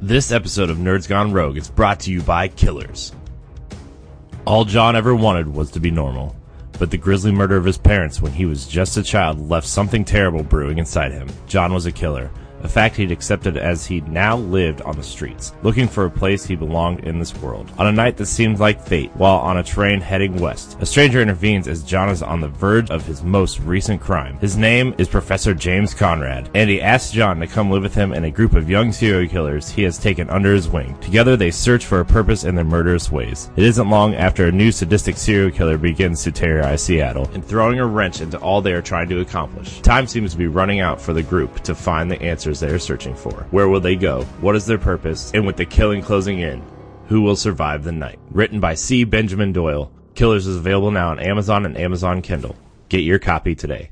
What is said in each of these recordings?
This episode of Nerds Gone Rogue is brought to you by Killers. All John ever wanted was to be normal, but the grisly murder of his parents when he was just a child left something terrible brewing inside him. John was a killer, a fact he'd accepted as he now lived on the streets, looking for a place he belonged in this world. On a night that seemed like fate, while on a train heading west, a stranger intervenes as John is on the verge of his most recent crime. His name is Professor James Conrad, and he asks John to come live with him in a group of young serial killers he has taken under his wing. Together they search for a purpose in their murderous ways. It isn't long after a new sadistic serial killer begins to terrorize Seattle and throwing a wrench into all they are trying to accomplish. Time seems to be running out for the group to find the answers they are searching for. Where will they go? What is their purpose? And with the killing closing in, who will survive the night? Written by C. Benjamin Doyle. Killers is available now on Amazon and Amazon Kindle. Get your copy today.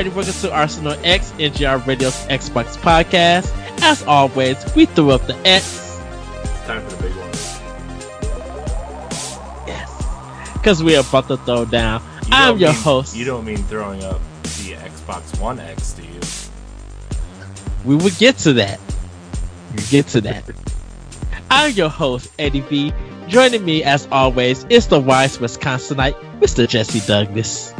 Welcome to Arsenal X, NGR Radio's Xbox podcast. As always, we threw up the X. Time for the big one. Yes. Because we are about to throw down. You I'm your mean- host. You don't mean throwing up the Xbox One X, do you? We will get to that. We get to that. I'm your host, Eddie V. Joining me, as always, is the wise Wisconsinite, Mr. Jesse Douglas.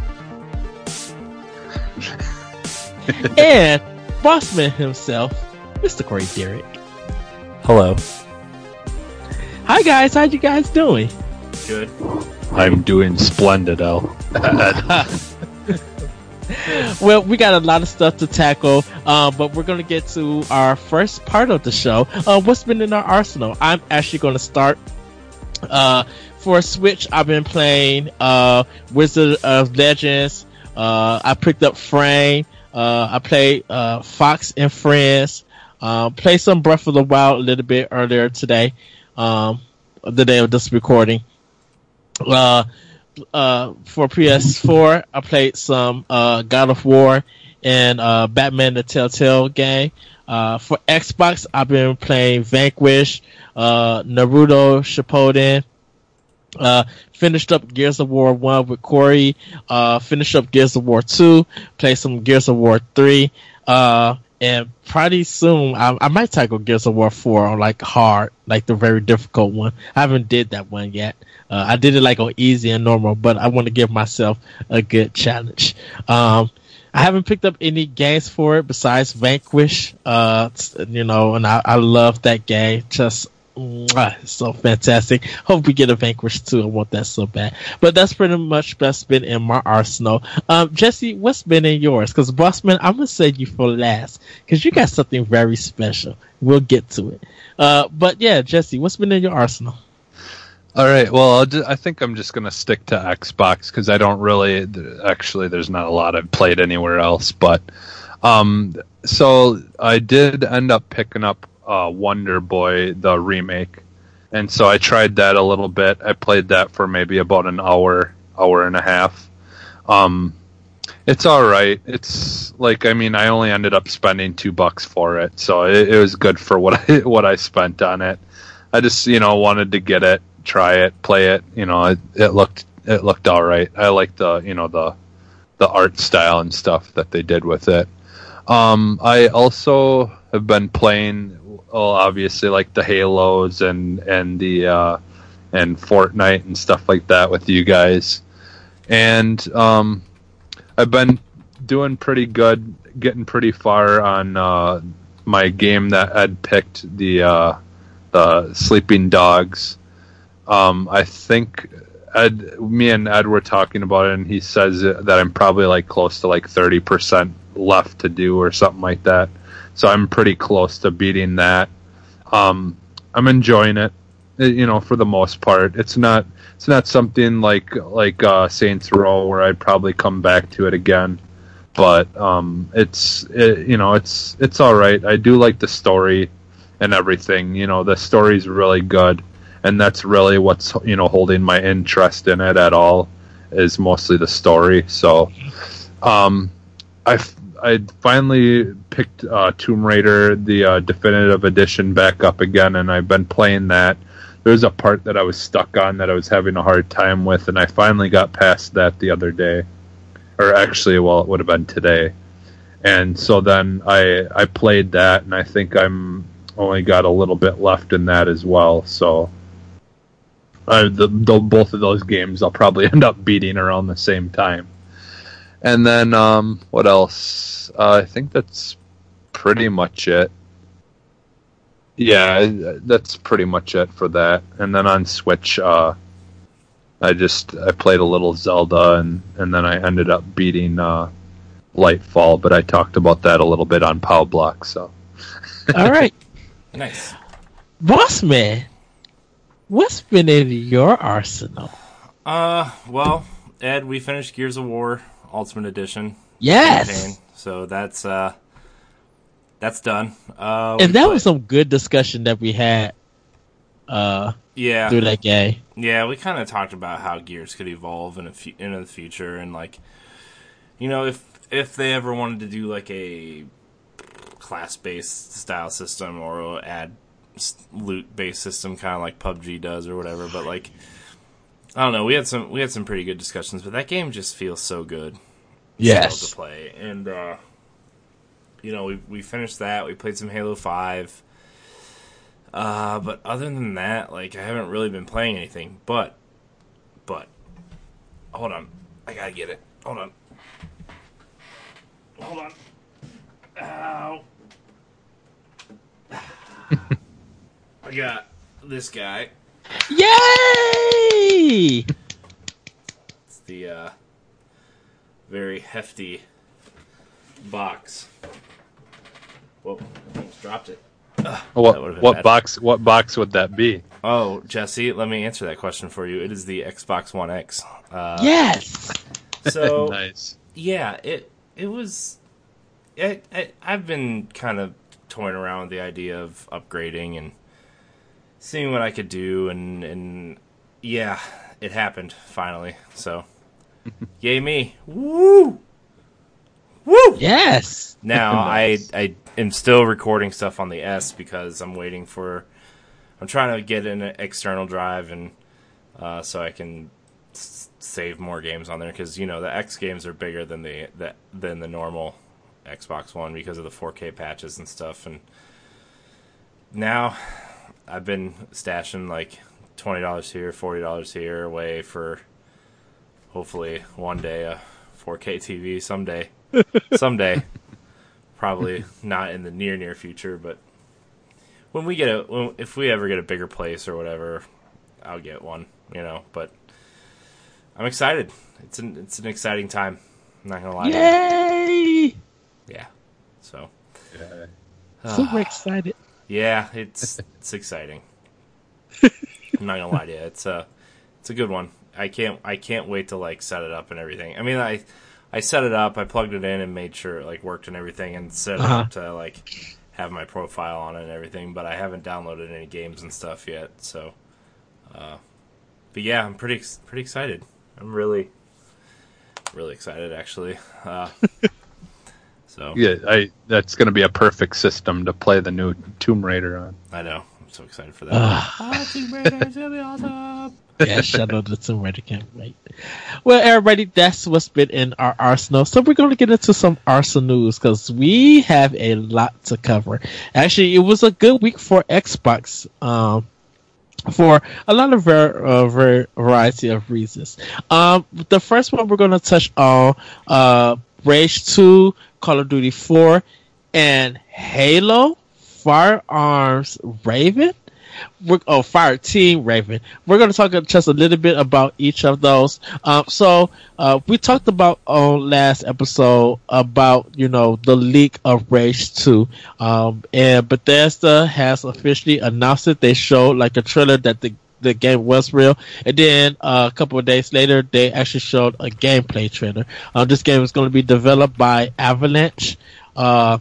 and Bossman himself, Mr. Corey Derrick. Hello. Hi, guys. How you guys doing? Good. I'm doing splendid, L. well, we got a lot of stuff to tackle, uh, but we're going to get to our first part of the show. Uh, what's been in our arsenal? I'm actually going to start. Uh, for Switch, I've been playing uh, Wizard of Legends. Uh, I picked up Frame. Uh, I played uh, Fox and Friends. Uh, played some Breath of the Wild a little bit earlier today, um, the day of this recording. Uh, uh, for PS4, I played some uh, God of War and uh, Batman: The Telltale game. Uh, for Xbox, I've been playing Vanquish, uh, Naruto Shippuden. Uh, finished up Gears of War 1 with Corey. Uh, finished up Gears of War 2. Played some Gears of War 3. Uh, and pretty soon, I, I might tackle Gears of War 4 on like hard, like the very difficult one. I haven't did that one yet. Uh, I did it like on easy and normal, but I want to give myself a good challenge. Um, I haven't picked up any games for it besides Vanquish. Uh, you know, and I, I love that game. Just so fantastic. Hope we get a Vanquish too. I want that so bad. But that's pretty much that's been in my arsenal. Um, Jesse, what's been in yours? Because Bossman, I'm gonna say you for last because you got something very special. We'll get to it. Uh, but yeah, Jesse, what's been in your arsenal? All right. Well, I'll ju- I think I'm just gonna stick to Xbox because I don't really. Actually, there's not a lot I've played anywhere else. But, um, so I did end up picking up uh, Wonder Boy the remake, and so I tried that a little bit. I played that for maybe about an hour, hour and a half. Um, it's all right. It's like I mean, I only ended up spending two bucks for it, so it, it was good for what I what I spent on it. I just you know wanted to get it, try it, play it. You know, it, it looked it looked all right. I like the you know the the art style and stuff that they did with it. Um, I also have been playing, well, obviously like the Halos and and the uh, and Fortnite and stuff like that with you guys, and um, I've been doing pretty good, getting pretty far on uh, my game that Ed picked the uh, the Sleeping Dogs. Um, I think Ed, me and Ed were talking about it, and he says that I'm probably like close to like thirty percent left to do or something like that. So I'm pretty close to beating that. Um, I'm enjoying it, uh, you know, for the most part. It's not it's not something like like uh, Saints Row where I'd probably come back to it again. but um, it's it, you know it's it's all right. I do like the story and everything. You know, the story's really good, and that's really what's you know holding my interest in it at all is mostly the story. So, um, I I finally picked uh, Tomb Raider the uh, definitive edition back up again, and I've been playing that. There's a part that I was stuck on that I was having a hard time with, and I finally got past that the other day, or actually, well, it would have been today. And so then I I played that, and I think I'm only got a little bit left in that as well. So uh, the, the both of those games I'll probably end up beating around the same time. And then um, what else? Uh, I think that's pretty much it. Yeah, that's pretty much it for that. And then on Switch, uh, I just I played a little Zelda, and and then I ended up beating uh, Lightfall. But I talked about that a little bit on Pow Block. So. All right. Nice. Boss man, what's been in your arsenal? Uh, well, Ed, we finished Gears of War Ultimate Edition. Yes. campaign, so that's uh, that's done. Uh, And that play- was some good discussion that we had uh yeah, through that game. yeah. We kind of talked about how Gears could evolve in a fu- into the future, and like, you know, if if they ever wanted to do like a class based style system or add loot based system, kind of like PUBG does or whatever. But like, I don't know. We had some we had some pretty good discussions, but that game just feels so good. Yes. to play. And uh, you know, we we finished that. We played some Halo Five. Uh, but other than that, like I haven't really been playing anything. But, but, hold on, I gotta get it. Hold on, hold on. Ow. I got this guy. Yay! It's the uh, very hefty box. Whoa, almost dropped it. That would've What what bad. box what box would that be? Oh, Jesse, let me answer that question for you. It is the Xbox One X. Uh, yes. So nice. yeah, it it was. It, it, I've been kind of toying around with the idea of upgrading and seeing what I could do, and and yeah, it happened finally. So, yay me! Woo! Woo! Yes. Now Nice. I I am still recording stuff on the S because I'm waiting for I'm trying to get an external drive and uh, so I can s- save more games on there because you know the X games are bigger than the, the than the normal Xbox One because of the 4K patches and stuff and now I've been stashing like twenty dollars here, forty dollars here away for hopefully one day a 4K TV someday someday. Probably not in the near near future, but when we get a when, if we ever get a bigger place or whatever, I'll get one. You know, but I'm excited. It's an it's an exciting time. I'm not gonna lie. to you. Yay! Yeah. So Super excited. Yeah, it's it's exciting. I'm not gonna lie to you. It's a it's a good one. I can't I can't wait to like set it up and everything. I mean, I I set it up, I plugged it in and made sure it like worked and everything, and set it Uh-huh. up to like have my profile on it and everything. But I haven't downloaded any games and stuff yet. So, uh, but yeah, I'm pretty pretty excited. I'm really really excited actually. Uh, so Yeah, I that's going to be a perfect system to play the new Tomb Raider on. I know. I'm so excited for that. Oh, Tomb Raider is gonna be awesome. yeah, Shadow of the Tomb Raider can't wait. Well, everybody, that's what's been in our arsenal. So we're going to get into some arsenal news because we have a lot to cover. Actually, it was a good week for Xbox. Um, for a lot of ver- uh, ver- variety of reasons. Um, the first one we're going to touch on uh, Rage 2, Call of Duty 4, and Halo Firearms Raven. We're, oh, Fireteam Raven. We're going to talk just a little bit about each of those. Um, so uh, we talked about on last episode about you know the leak of Rage Two, um, and Bethesda has officially announced it. They showed like a trailer that the the game was real. And then uh, a couple of days later, they actually showed a gameplay trailer. Uh, this game is going to be developed by Avalanche. Uh,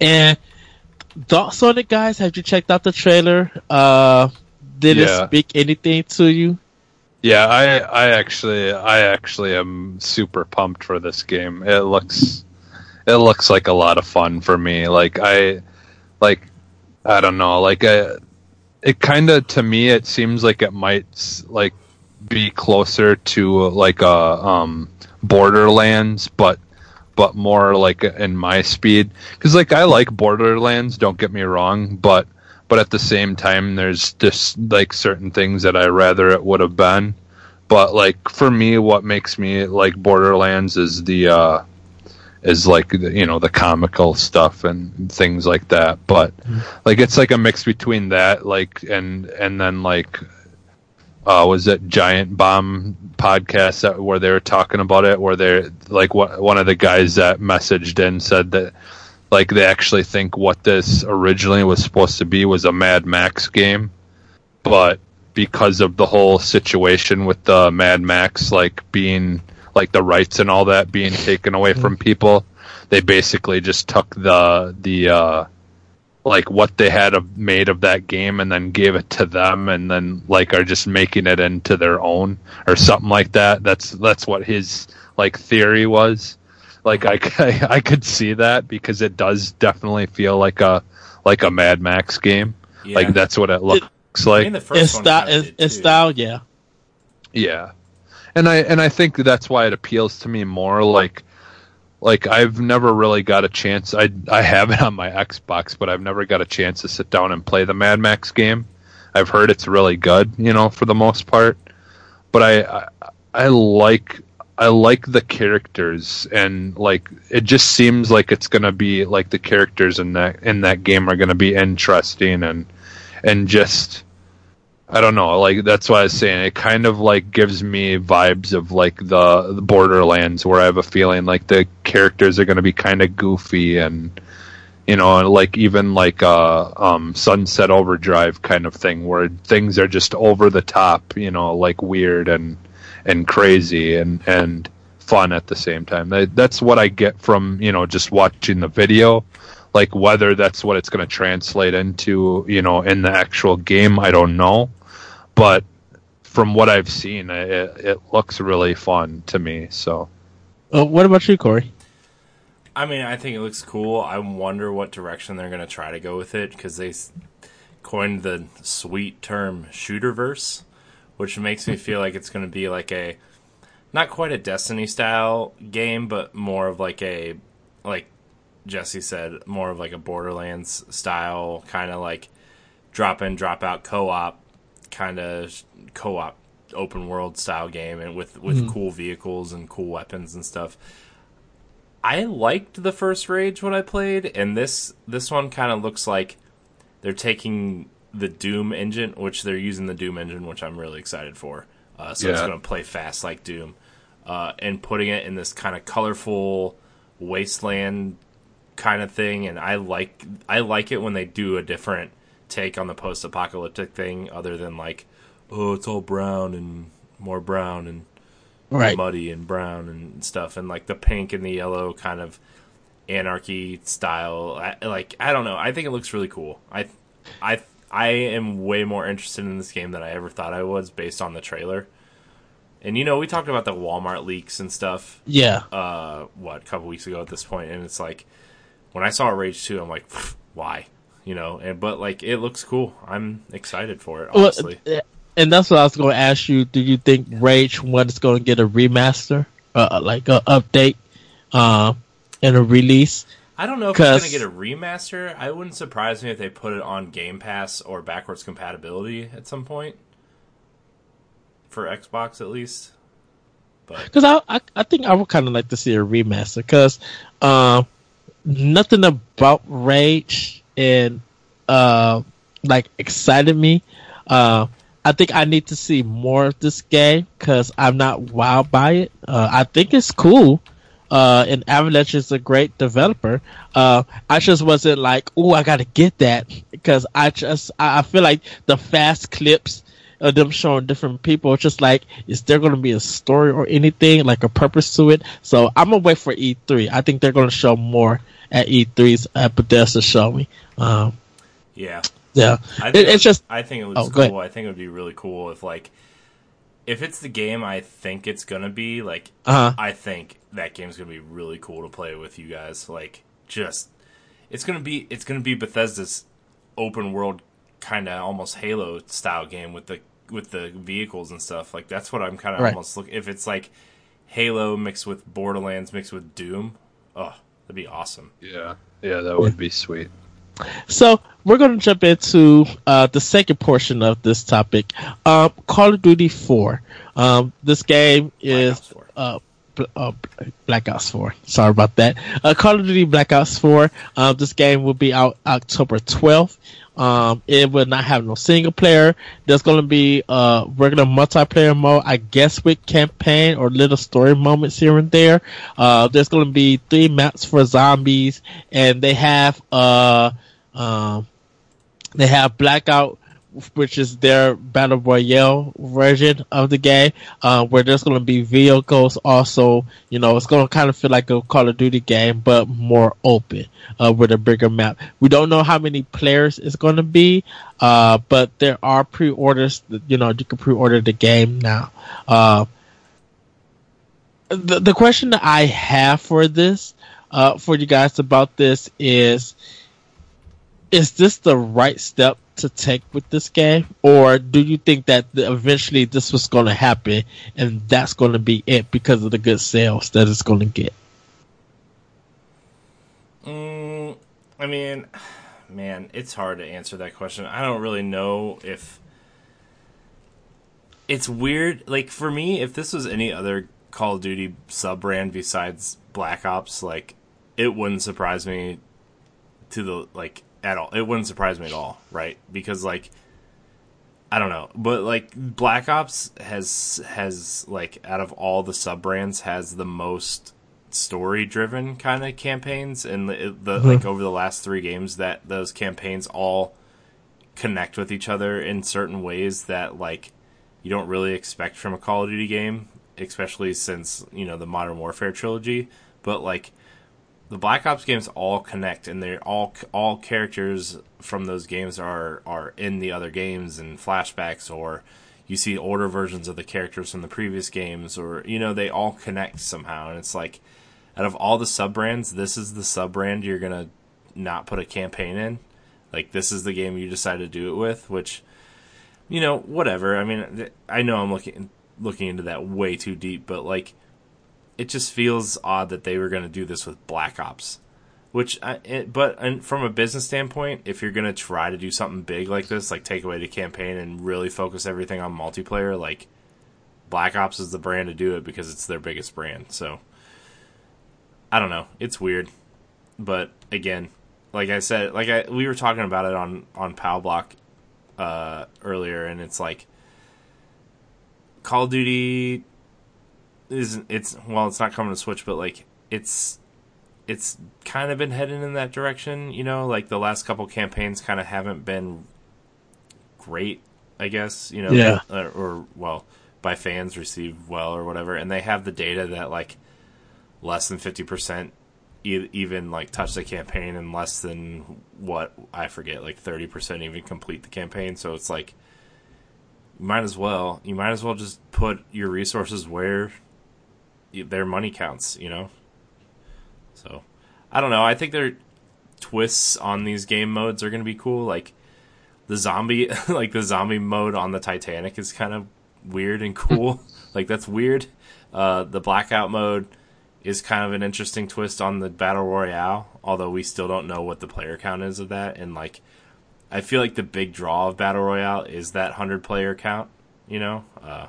and thoughts on it, guys? Have you checked out the trailer? Uh, did Yeah. it speak anything to you? Yeah, I I actually I actually am super pumped for this game. It looks it looks like a lot of fun for me. Like I like I don't know, like I, it kind of to me it seems like it might like be closer to like a um Borderlands but but more like in my speed cuz like I like Borderlands, don't get me wrong, but but at the same time there's just like certain things that I rather it would have been. But like for me what makes me like Borderlands is the uh is like the, you know the comical stuff and things like that. But like it's like a mix between that like and and then like uh was it Giant Bomb podcast that where they were talking about it where they're like what one of the guys that messaged in said that like they actually think what this originally was supposed to be was a Mad Max game, but because of the whole situation with the Mad Max like being like the rights and all that being taken away from people, they basically just took the the uh like what they had of, made of that game and then gave it to them and then like are just making it into their own or something like that. That's that's what his like theory was. Like I, I, I could see that because it does definitely feel like a like a Mad Max game. Yeah. Like that's what it looks I like. mean, the first It's one style, it's, it's style, yeah. Yeah. And I and I think that's why it appeals to me more like like I've never really got a chance I I have it on my Xbox, but I've never got a chance to sit down and play the Mad Max game. I've heard it's really good, you know, for the most part. But I I, I like I like the characters and like it just seems like it's to be like the characters in that in that game are to be interesting and and just I don't know, like that's why I was saying it kind of like gives me vibes of like the, the Borderlands where I have a feeling like the characters are going to be kind of goofy and you know, like even like uh um Sunset Overdrive kind of thing where things are just over the top, you know, like weird and and crazy and and fun at the same time. That's what I get from, you know, just watching the video like whether that's what it's going to translate into you know in the actual game i don't know but from what i've seen it, it looks really fun to me so Uh, what about you, Corey? I mean, I think it looks cool. I wonder what direction they're going to try to go with it because they s- coined the sweet term shooterverse, which makes me feel like it's going to be like a not quite a Destiny style game, but more of like a like Jesse said, more of like a Borderlands style kind of like drop in, drop out co-op kind of co-op open world style game and with with cool vehicles and cool weapons and stuff. I liked the first Rage when I played, and this this one kind of looks like they're taking the Doom engine, which they're using the Doom engine, which I'm really excited for. Uh, so it's going to play fast like Doom, uh, and putting it in this kind of colorful wasteland kind of thing. And I like I like it when they do a different take on the post-apocalyptic thing, other than like, oh, it's all brown and more brown and Right. muddy and brown and stuff, and like the pink and the yellow kind of anarchy style. I, like I don't know. I think it looks really cool. I, I, I am way more interested in this game than I ever thought I was based on the trailer. And you know, we talked about the Walmart leaks and stuff. Yeah. Uh, what a couple weeks ago at this point, and it's like when I saw Rage Two, I'm like, why? You know, and but like it looks cool. I'm excited for it. Honestly, uh, and that's what I was going to ask you. Do you think Rage One is going to get a remaster, uh, like a update, uh, and a release? I don't know if it's going to get a remaster. I wouldn't surprise me if they put it on Game Pass or backwards compatibility at some point for Xbox at least. But Because I, I, I think I would kind of like to see a remaster. Because um, nothing about Rage and uh, like excited me. Uh, I think I need to see more of this game because I'm not wild by it. Uh, I think it's cool. Uh, and Avalanche is a great developer. Uh, I just wasn't like, oh, I gotta get that because I just, I, I feel like the fast clips of them showing different people. It's just like, is there going to be a story or anything, like a purpose to it? So I'm going to wait for E3. I think they're going to show more at E3's at Bethesda showing. Um, Yeah. yeah. I It- it's just, I think it was Oh, cool. I think it would be really cool if like if it's the game I think it's gonna be, like uh I think that game's gonna be really cool to play with you guys. Like just it's gonna be it's gonna be Bethesda's open world kind of almost Halo style game with the with the vehicles and stuff. Like that's what I'm kind of Right. almost look. If it's like Halo mixed with Borderlands mixed with Doom, oh, that'd be awesome. Yeah, yeah, that would be sweet. So we're going to jump into uh, the second portion of this topic. Um, Call of Duty 4. Um, this game is uh, Bl- uh, Black Ops 4. Sorry about that. Uh, Call of Duty Black Ops 4. Um, this game will be out October 12th. Um, it will not have no single player. There's going to be uh regular multiplayer mode, I guess, with campaign or little story moments here and there. Uh, there's going to be three maps for zombies, and they have uh um they have Blackout, which is their battle royale version of the game, uh, where there's going to be vehicles. Also, you know, it's going to kind of feel like a Call of Duty game, but more open uh, with a bigger map. We don't know how many players it's going to be, uh, but there are pre-orders. You know, you can pre-order the game now. Uh, the the question that I have for this, uh, for you guys about this is is this the right step to take with this game, or do you think that eventually this was going to happen and that's going to be it because of the good sales that it's going to get? Mm, I mean, man, it's hard to answer that question. I don't really know if it's weird. Like for me, if this was any other Call of Duty sub brand besides Black Ops, like it wouldn't surprise me to the like at all. It wouldn't surprise me at all, right? Because like I don't know, but like Black Ops has has like out of all the sub brands has the most story driven kind of campaigns and the, the uh-huh. like over the last 3 games that those campaigns all connect with each other in certain ways that like you don't really expect from a Call of Duty game, especially since, you know, the Modern Warfare trilogy, but like the Black Ops games all connect, and they're all all characters from those games are are in the other games and flashbacks, or you see older versions of the characters from the previous games, or you know they all connect somehow. And it's like, out of all the sub brands, this is the sub brand you're gonna not put a campaign in. Like this is the game you decide to do it with, which you know whatever. I mean, I know I'm looking looking into that way too deep, but like it just feels odd that they were going to do this with Black Ops. Which, I, it, but from a business standpoint, if you're going to try to do something big like this, like take away the campaign and really focus everything on multiplayer, like Black Ops is the brand to do it because it's their biggest brand. So, I don't know. It's weird, but again, like I said, like I we were talking about it on on Pow Block uh, earlier, and it's like Call of Duty is it's well, it's not coming to Switch, but like it's it's kind of been heading in that direction. You know, like the last couple campaigns kind of haven't been great. I guess you know, Yeah. or, or well, by fans received well or whatever, and they have the data that like less than fifty percent even like touch the campaign, and less than what I forget, like thirty percent even complete the campaign. So it's like you might as well you might as well just put your resources where their money counts, you know. So I don't know. I think their twists on these game modes are going to be cool. Like the zombie, like the zombie mode on the Titanic is kind of weird and cool. like that's weird. Uh, the blackout mode is kind of an interesting twist on the battle royale. Although we still don't know what the player count is of that, and like I feel like the big draw of battle royale is that hundred player count. You know. Uh,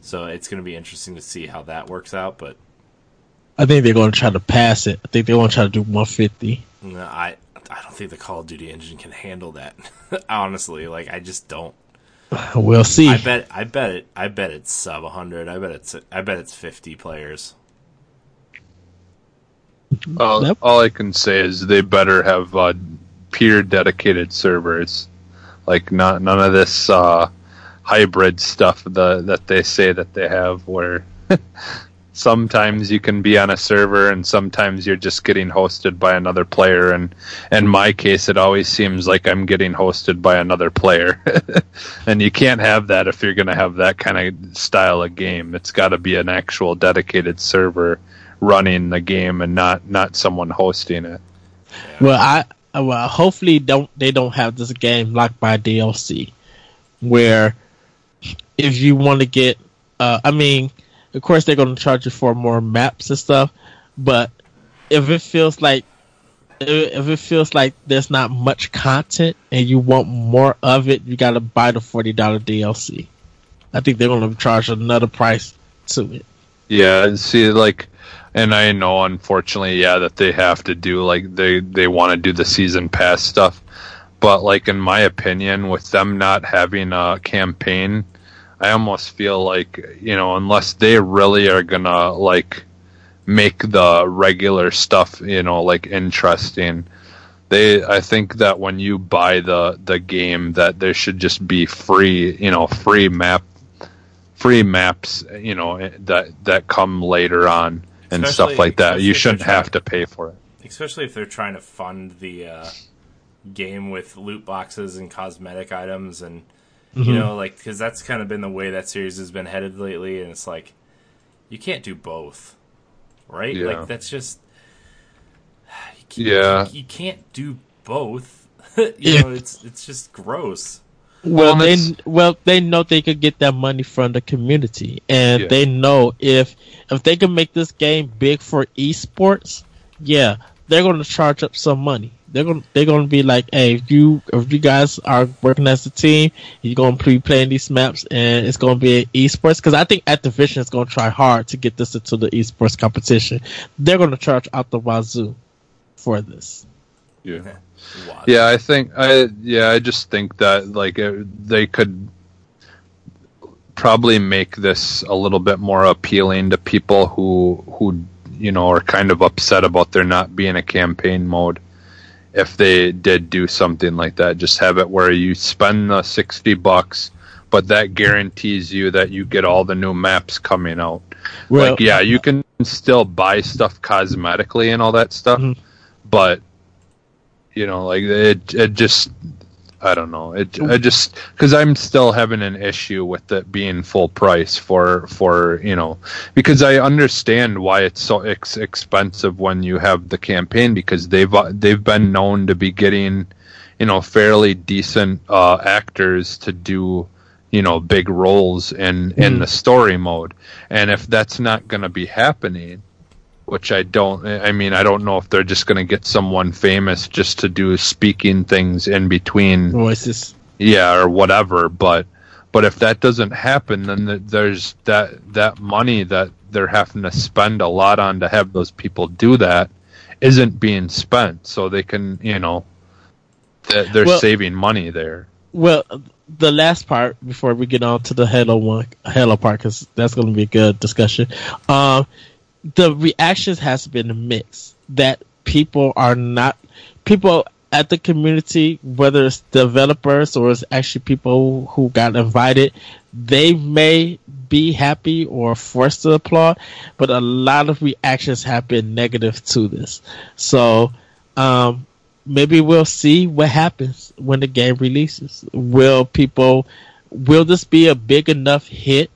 so it's going to be interesting to see how that works out. But I think they're going to try to pass it. I think they want to try to do 150. no, I I don't think the Call of Duty engine can handle that. Honestly, like I just don't. We'll see. I bet I bet it I bet it's sub 100. I bet it's I bet it's 50 players. All, Yep. all I can say is they better have uh, peer dedicated servers, like not none of this uh, hybrid stuff the that they say that they have where sometimes you can be on a server and sometimes you're just getting hosted by another player. And in my case it always seems like I'm getting hosted by another player. And you can't have that if you're going to have that kind of style of game. It's got to be an actual dedicated server running the game and not not someone hosting it. Well I well hopefully don't they don't have this game locked by DLC where if you want to get uh, I mean of course, they're going to charge you for more maps and stuff, but if it feels like if it feels like there's not much content and you want more of it, you got to buy the forty dollar DLC. I think they're going to charge another price to it. Yeah, and see, like, and I know, unfortunately, yeah, that they have to do like they they want to do the season pass stuff, but like in my opinion, with them not having a campaign I almost feel like you know unless they really are gonna like make the regular stuff you know like interesting they I think that when you buy the the game that there should just be free you know free map free maps you know that that come later on and especially, stuff like that. You shouldn't have to pay for it. Especially if they're trying to fund the uh, game with loot boxes and cosmetic items and Mm-hmm. You know, like because that's kind of been the way that series has been headed lately, and it's like you can't do both, right? Yeah. Like that's just you yeah. You, you can't do both. you yeah. know, it's it's just gross. Well, they well they know they could get that money from the community, and yeah. they know if if they can make this game big for esports, yeah, they're going to charge up some money they're gonna they're gonna be like, hey, if you if you guys are working as a team, you're gonna be playing these maps, and it's gonna be esports. Because I think Activision is gonna try hard to get this into the esports competition. They're gonna charge out the wazoo for this. Yeah, yeah. I think I yeah I just think that like it, they could probably make this a little bit more appealing to people who who you know are kind of upset about there not being a campaign mode if they did do something like that. Just have it where you spend the 60 bucks, but that guarantees you that you get all the new maps coming out. Well, like, yeah, you can still buy stuff cosmetically and all that stuff, mm-hmm. but you know, like it, it just I don't know. It I just because I'm still having an issue with it being full price for for you know because I understand why it's so ex- expensive when you have the campaign because they've uh, they've been known to be getting you know fairly decent uh, actors to do you know big roles in in mm. the story mode and if that's not going to be happening which I don't. I mean, I don't know if they're just going to get someone famous just to do speaking things in between voices. Yeah, or whatever. But but if that doesn't happen, then there's that that money that they're having to spend a lot on to have those people do that isn't being spent. So they can, you know, they're well, saving money there. Well, the last part before we get on to the Halo one Halo part, because that's going to be a good discussion. Um, the reactions has been mixed. That people are not people at the community, whether it's developers or it's actually people who got invited, they may be happy or forced to applaud, but a lot of reactions have been negative to this. So, um, maybe we'll see what happens when the game releases. Will people, will this be a big enough hit,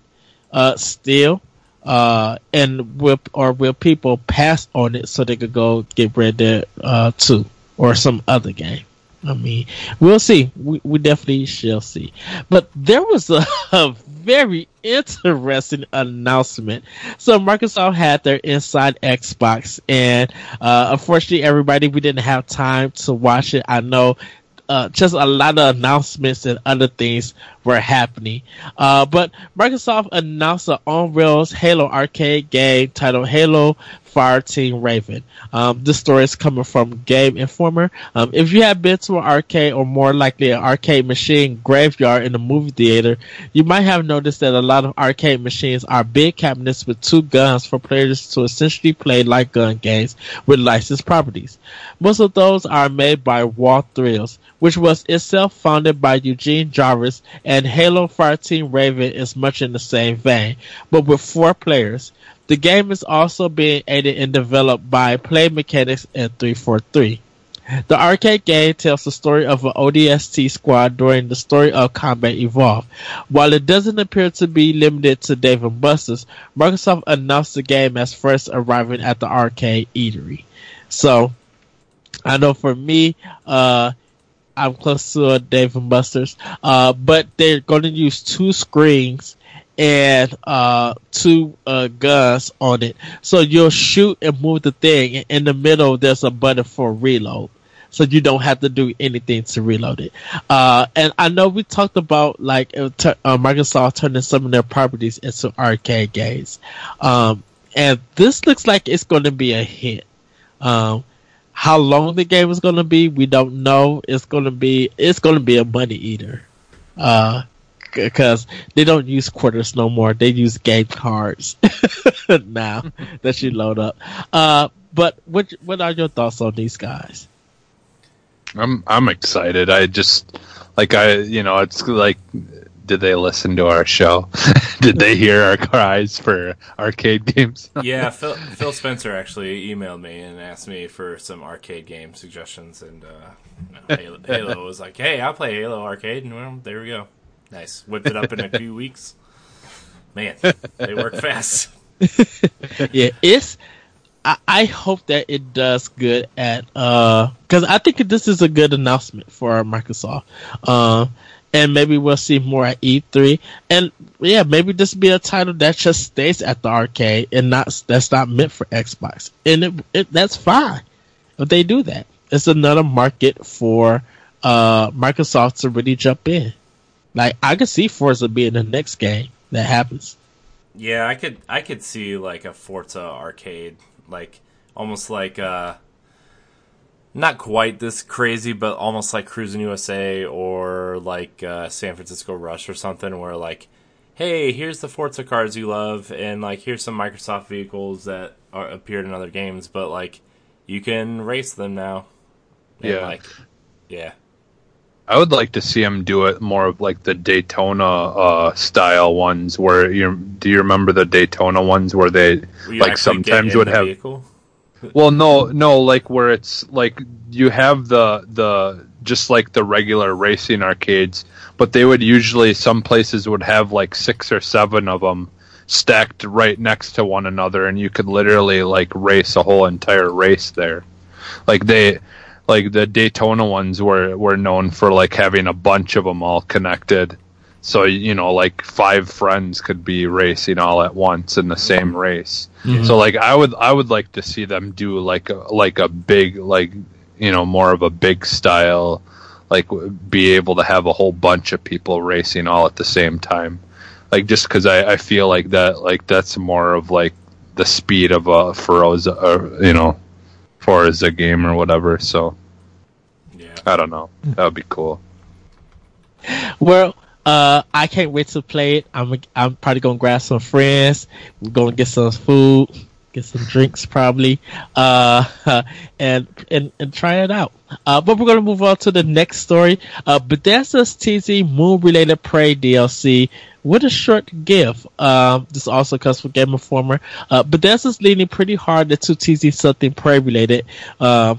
uh, still? Uh, and will or will people pass on it so they could go get Red Dead uh, Two or some other game? I mean, we'll see. We, we definitely shall see. But there was a, a very interesting announcement. So Microsoft had their Inside Xbox, and uh, unfortunately, everybody we didn't have time to watch it. I know uh, just a lot of announcements and other things were happening. Uh, but Microsoft announced an on Rails Halo arcade game titled Halo Fireteam Raven. Um, this story is coming from Game Informer. Um, if you have been to an arcade or more likely an arcade machine graveyard in a movie theater, you might have noticed that a lot of arcade machines are big cabinets with two guns for players to essentially play like gun games with licensed properties. Most of those are made by Raw Thrills, which was itself founded by Eugene Jarvis, and Halo Fireteam Raven is much in the same vein, but with four players. The game is also being aided and developed by Play Mechanix and 343. The arcade game tells the story of an ODST squad during the story of Combat Evolved. While it doesn't appear to be limited to Dave and Buster's, Microsoft announced the game as first arriving at the arcade eatery. So, I know for me, uh, I'm close to a Dave and Buster's, uh, but they're going to use two screens and uh, two uh, guns on it. So you'll shoot and move the thing. In the middle, there's a button for reload. So you don't have to do anything to reload it. Uh, and I know we talked about like uh, Microsoft turning some of their properties into arcade games. Um, and this looks like it's going to be a hit. Um, how long the game is going to be, we don't know. It's going to be it's going to be a money eater. Uh, because they don't use quarters no more. They use game cards now that you load up. Uh, but what what are your thoughts on these guys? I'm I'm excited. I just like I you know it's like did they listen to our show? did they hear our cries for arcade games? yeah, Phil, Phil Spencer actually emailed me and asked me for some arcade game suggestions, and uh, Halo, Halo was like, "Hey, I'll play Halo Arcade," and well, there we go. Nice. Whipped it up in a few weeks. Man, they work fast. yeah, it's. I, I, hope that it does good at uh because I think this is a good announcement for Microsoft. Uh, and maybe we'll see more at E3. And yeah, maybe this will be a title that just stays at the arcade and not that's not meant for Xbox. And it, it that's fine if they do that. It's another market for uh Microsoft to really jump in. Like I could see Forza being the next game that happens. Yeah, I could I could see like a Forza arcade, like almost like uh not quite this crazy, but almost like Cruis'n USA or like uh, San Francisco Rush or something, where like, hey, here's the Forza cars you love, and like here's some Microsoft vehicles that are, appeared in other games, but like you can race them now. And, yeah, like, yeah. I would like to see him do it more of like the Daytona uh, style ones, where you do you remember the Daytona ones where they like sometimes would have. Vehicle? Well, no, no, like where it's like you have the the just like the regular racing arcades, but they would usually some places would have like six or seven of them stacked right next to one another, and you could literally like race a whole entire race there. Like they like the Daytona ones were were known for like having a bunch of them all connected. So you know, like five friends could be racing all at once in the same race. Mm-hmm. So like I would I would like to see them do like a, like a big like you know more of a big style like be able to have a whole bunch of people racing all at the same time. Like just because I, I feel like that like that's more of like the speed of a Forza or you know Forza game or whatever. So yeah, I don't know. That would be cool. Well, uh, I can't wait to play it. I'm I'm probably gonna grab some friends. We're gonna get some food, get some drinks probably, uh, and and and try it out. Uh, but we're gonna move on to the next story. Uh, Bethesda's teasing Moon related Prey DLC with a short GIF. Um, this also comes from Game Informer. Uh, Bethesda's leaning pretty hard into teasing something Prey related, because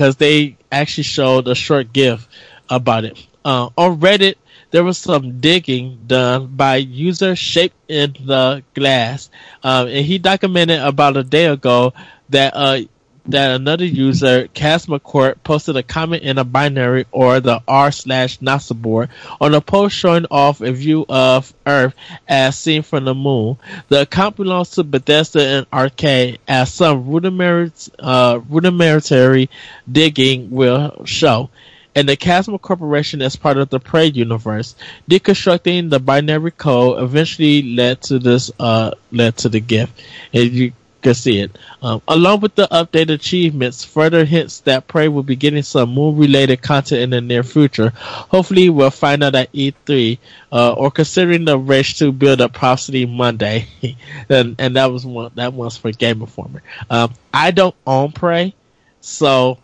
um, they actually showed a short GIF about it. Uh, on Reddit, there was some digging done by user Shape in the Glass, um, and he documented about a day ago that uh, that another user, KasmaCorp, posted a comment in a binary or the r slash NASA board on a post showing off a view of Earth as seen from the moon. The account belongs to Bethesda and Arkane, as some rudimentary, uh, rudimentary digging will show. And the Kasma Corporation, as part of the Prey universe, deconstructing the binary code eventually led to this, uh, led to the gift. And you it. Um, along with the updated achievements, further hints that Prey will be getting some moon related content in the near future. Hopefully, we'll find out at E3, uh, or considering the Rage Two build up possibly Monday. and, and that was one, that was for Game Informer. Um, I don't own Prey, so,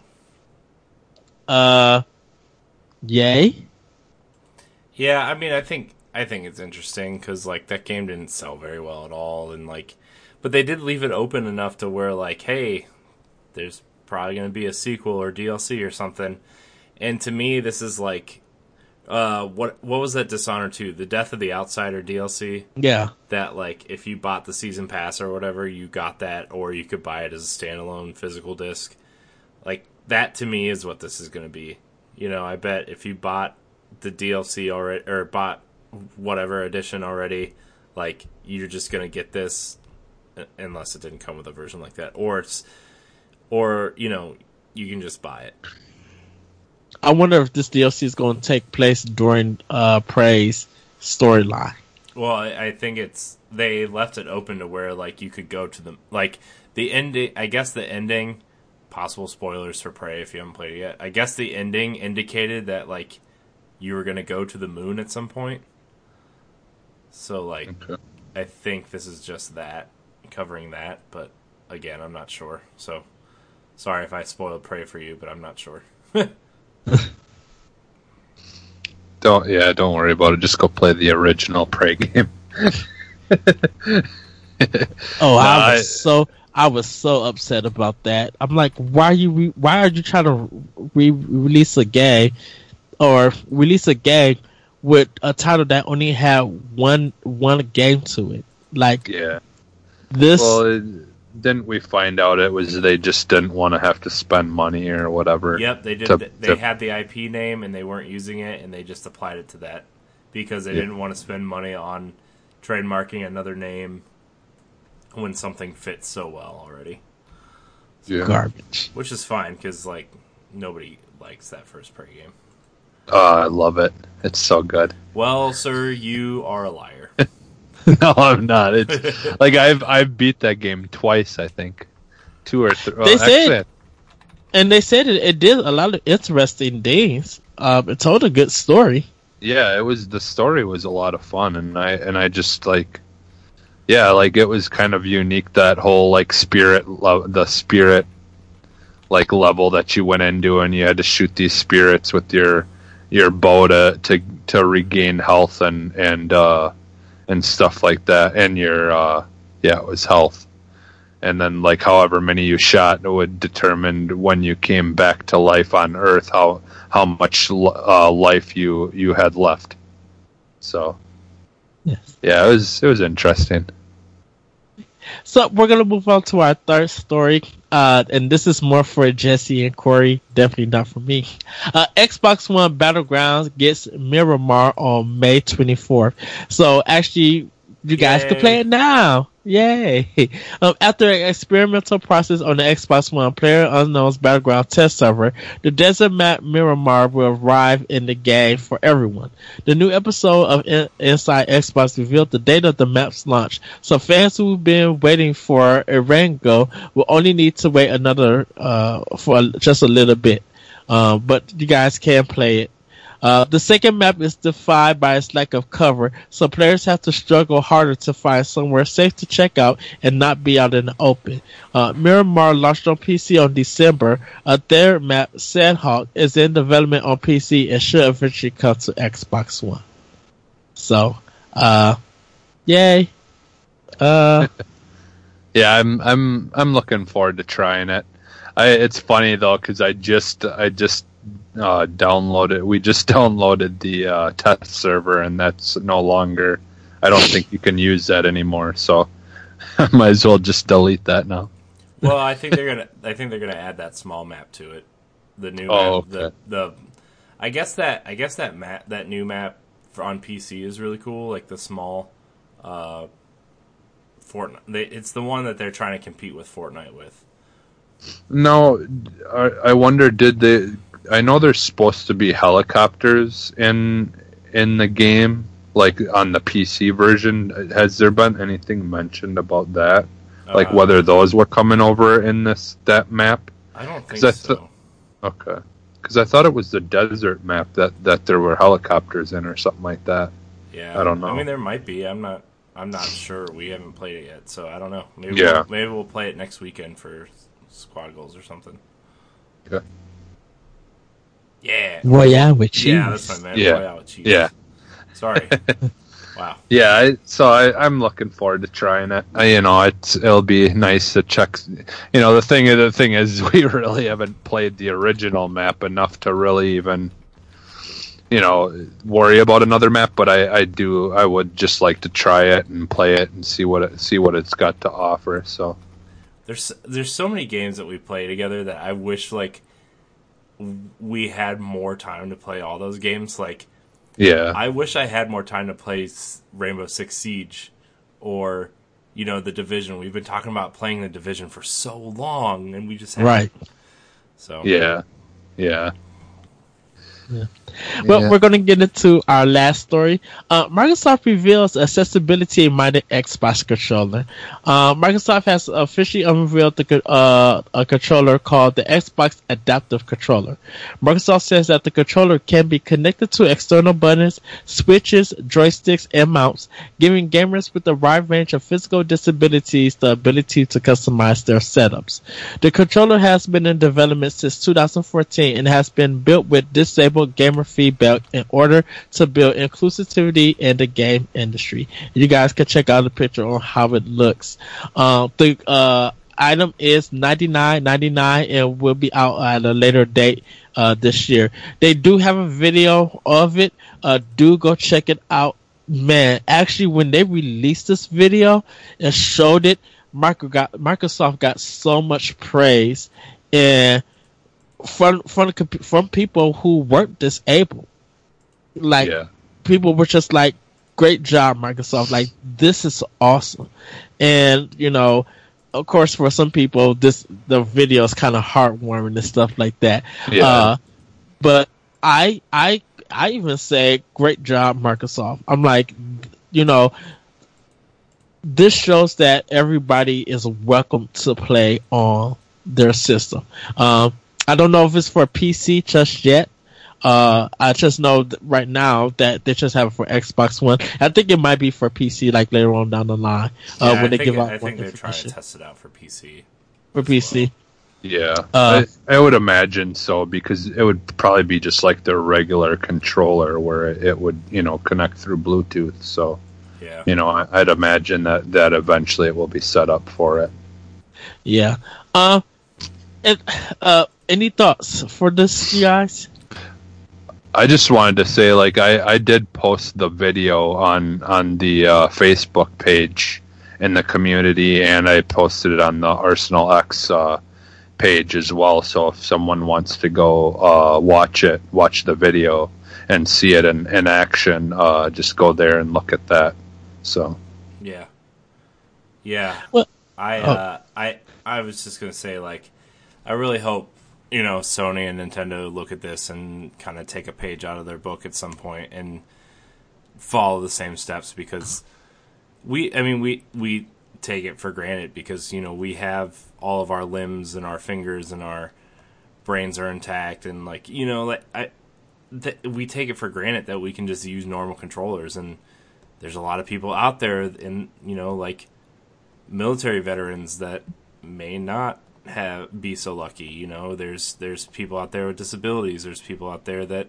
uh, yay. Yeah, I mean, I think I think it's interesting because like that game didn't sell very well at all, and like, but they did leave it open enough to where like, hey, there's probably going to be a sequel or DLC or something. And to me, this is like, uh, what what was that Dishonored 2? The Death of the Outsider DLC. Yeah. That like, if you bought the season pass or whatever, you got that, or you could buy it as a standalone physical disc. Like that to me is what this is going to be. You know, I bet if you bought the DLC already or bought whatever edition already, like you're just gonna get this unless it didn't come with a version like that, or it's or you know you can just buy it. I wonder if this DLC is going to take place during uh, Prey's storyline. Well, I, I think it's they left it open to where like you could go to the like the ending. I guess the ending. Possible spoilers for Prey if you haven't played it yet. I guess the ending indicated that like you were gonna go to the moon at some point. So like, okay. I think this is just that covering that, but again, I'm not sure. So sorry if I spoiled Prey for you, but I'm not sure. don't yeah, don't worry about it. Just go play the original Prey game. oh, I was I, so I was so upset about that. I'm like, why are you re- why are you trying to re- release a game or release a game with a title that only had one one game to it? Like, yeah, this. Well, it, didn't we find out it was they just didn't want to have to spend money or whatever? Yep, they did. To, they to, had the IP name and they weren't using it, and they just applied it to that because they yeah. didn't want to spend money on trademarking another name when something fits so well already. Yeah. Garbage. Which is fine because like nobody likes that first Prey game. Oh, I love it. It's so good. Well, sir, you are a liar. no, I'm not. It's like I've I've beat that game twice. I think two or three. They said, and they said it, it did a lot of interesting things. Um, it told a good story. Yeah, it was the story was a lot of fun, and I and I just like yeah, like it was kind of unique that whole like spirit, lo- the spirit like level that you went into, and you had to shoot these spirits with your your bow to to, to regain health and and uh, and stuff like that, and your uh, yeah, it was health, and then like however many you shot would determine when you came back to life on Earth how how much uh, life you you had left. So. Yes. Yeah, it was it was interesting. So we're gonna move on to our third story, uh, and this is more for Jesse and Corey. Definitely not for me. Uh, Xbox One Battlegrounds gets Miramar on May 24th. So actually, you guys Yay. can play it now. Yay! Um, after an experimental process on the Xbox One, Player Unknown's Battleground test server, the desert map Miramar will arrive in the game for everyone. The new episode of in- Inside Xbox revealed the date of the map's launch, so fans who've been waiting for Erangel will only need to wait another uh, for just a little bit. Uh, but you guys can play it uh, the second map is defined by its lack of cover, so players have to struggle harder to find somewhere safe to check out and not be out in the open. Uh, Miramar launched on PC on December. A third map, Sanhok, is in development on PC and should eventually come to Xbox One. So, uh, yay. Uh, yeah, I'm I'm I'm looking forward to trying it. I, it's funny though because I just I just uh, downloaded. We just downloaded the uh, test server, and that's no longer. I don't think you can use that anymore. So I might as well just delete that now. Well, I think they're gonna. I think they're gonna add that small map to it. The new oh, map, okay. the the. I guess that I guess that map that new map for, on PC is really cool. Like the small, uh, Fortnite. They, it's the one that they're trying to compete with Fortnite with. No, I, I wonder did they I know there's supposed to be helicopters in in the game, like on the PC version. Has there been anything mentioned about that, like Uh, whether those were coming over in this that map. I don't think I so. Okay, because I thought it was the desert map that that there were helicopters in or something like that. yeah, I don't know. I mean, there might be. I'm not. I'm not sure. We haven't played it yet, so I don't know. Maybe Yeah. we'll, maybe we'll play it next weekend for squad goals or something. Okay. Yeah. Royale with cheese. Yeah, that's my man. Yeah. Royale with cheese. Yeah. Sorry. wow. Yeah, I, so I, I'm looking forward to trying it. I, you know, it's it'll be nice to check. You know, the thing the thing is, we really haven't played the original map enough to really even, you know, worry about another map. But I, I do, I would just like to try it and play it and see what it see what it's got to offer. So There's there's so many games that we play together that I wish like we had more time to play all those games. Like yeah, I wish I had more time to play Rainbow Six Siege or you know the Division. We've been talking about playing the Division for so long, and we just haven't. Right. So yeah, yeah. But Yeah. we're going to get into our last story. Uh, Microsoft reveals accessibility minded Xbox controller. Uh, Microsoft has officially unveiled the, uh, a controller called the Xbox Adaptive Controller. Microsoft says that the controller can be connected to external buttons, switches, joysticks, and mounts, giving gamers with a wide range of physical disabilities the ability to customize their setups. The controller has been in development since 2014 and has been built with disabled gamer feedback in order to build inclusivity in the game industry. You guys can check out the picture on how it looks. Um, the uh, item is ninety nine ninety nine and will be out at a later date uh, this year. They do have a video of it. Uh, do go check it out. Man, actually, when they released this video and showed it, Microsoft got so much praise and from from from people who weren't disabled. Like yeah. people were just like, "Great job, Microsoft! Like this is awesome." And you know, of course, for some people, this the video is kind of heartwarming and stuff like that. Yeah. Uh, but I I I even say, "Great job, Microsoft!" I'm like, you know. This shows that everybody is welcome to play on their system. Um, I don't know if it's for PC just yet. Uh, I just know th- right now that they just have it for Xbox One. I think it might be for PC like later on down the line uh, Yeah, when I they think, give out I think they're trying to test it out for PC. for PC. Yeah, Uh, I, I would imagine so because it would probably be just like their regular controller where it would, you know, connect through Bluetooth. So, Yeah. you know, I, I'd imagine that that eventually it will be set up for it. Yeah. Uh, and uh, any thoughts for this, guys? I just wanted to say, like, I, I did post the video on on the uh, Facebook page in the community, and I posted it on the Arsenal X uh, page as well. So if someone wants to go uh, watch it, watch the video and see it in, in action, uh, just go there and look at that. So Yeah. Yeah. Well- I oh. uh I I was just gonna say like I really hope, you know, Sony and Nintendo look at this and kinda take a page out of their book at some point and follow the same steps because we I mean we we take it for granted because, you know, we have all of our limbs and our fingers and our brains are intact and like you know like I th- we take it for granted that we can just use normal controllers and there's a lot of people out there in you know like military veterans that may not have be so lucky you know? There's there's people out there with disabilities. There's people out there that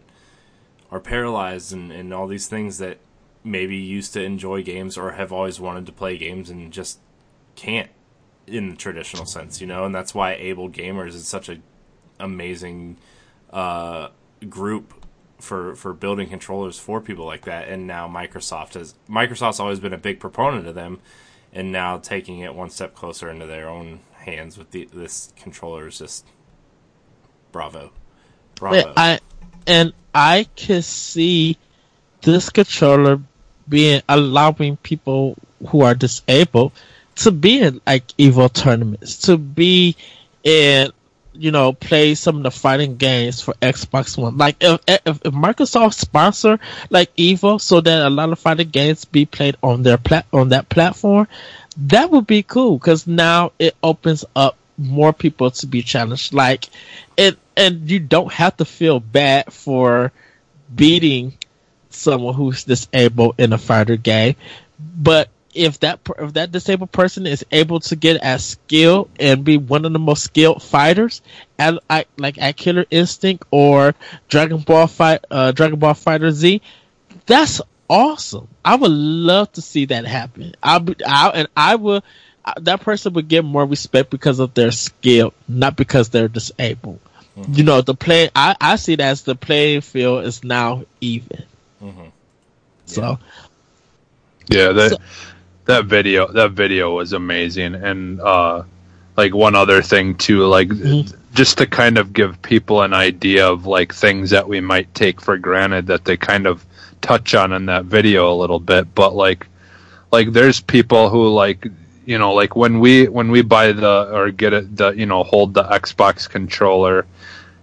are paralyzed and, and all these things that maybe used to enjoy games or have always wanted to play games and just can't in the traditional sense you know? And that's why AbleGamers is such a amazing uh, group for for building controllers for people like that. And now Microsoft has Microsoft's always been a big proponent of them and now taking it one step closer into their own hands with the, this controller is just bravo bravo Yeah, I and I can see this controller being allowing people who are disabled to be in like Evo tournaments, to be in you know, play some of the fighting games for Xbox One. Like if if, if Microsoft sponsor like Evo, so that a lot of fighting games be played on their plat on that platform, that would be cool because now it opens up more people to be challenged. Like it, and you don't have to feel bad for beating someone who's disabled in a fighter game, but if that if that disabled person is able to get as skilled and be one of the most skilled fighters at, like at Killer Instinct or Dragon Ball Fight uh, Dragon Ball FighterZ, that's awesome. I would love to see that happen. I'll be I, and I will that person would get more respect because of their skill, not because they're disabled. Mm-hmm. You know, the play I, I see that as the playing field is now even. Mm-hmm. So yeah, that so, that video that video was amazing and uh like one other thing too like mm-hmm. just to kind of give people an idea of like things that we might take for granted that they kind of touch on in that video a little bit but like like there's people who like you know like when we when we buy the or get it the you know hold the Xbox controller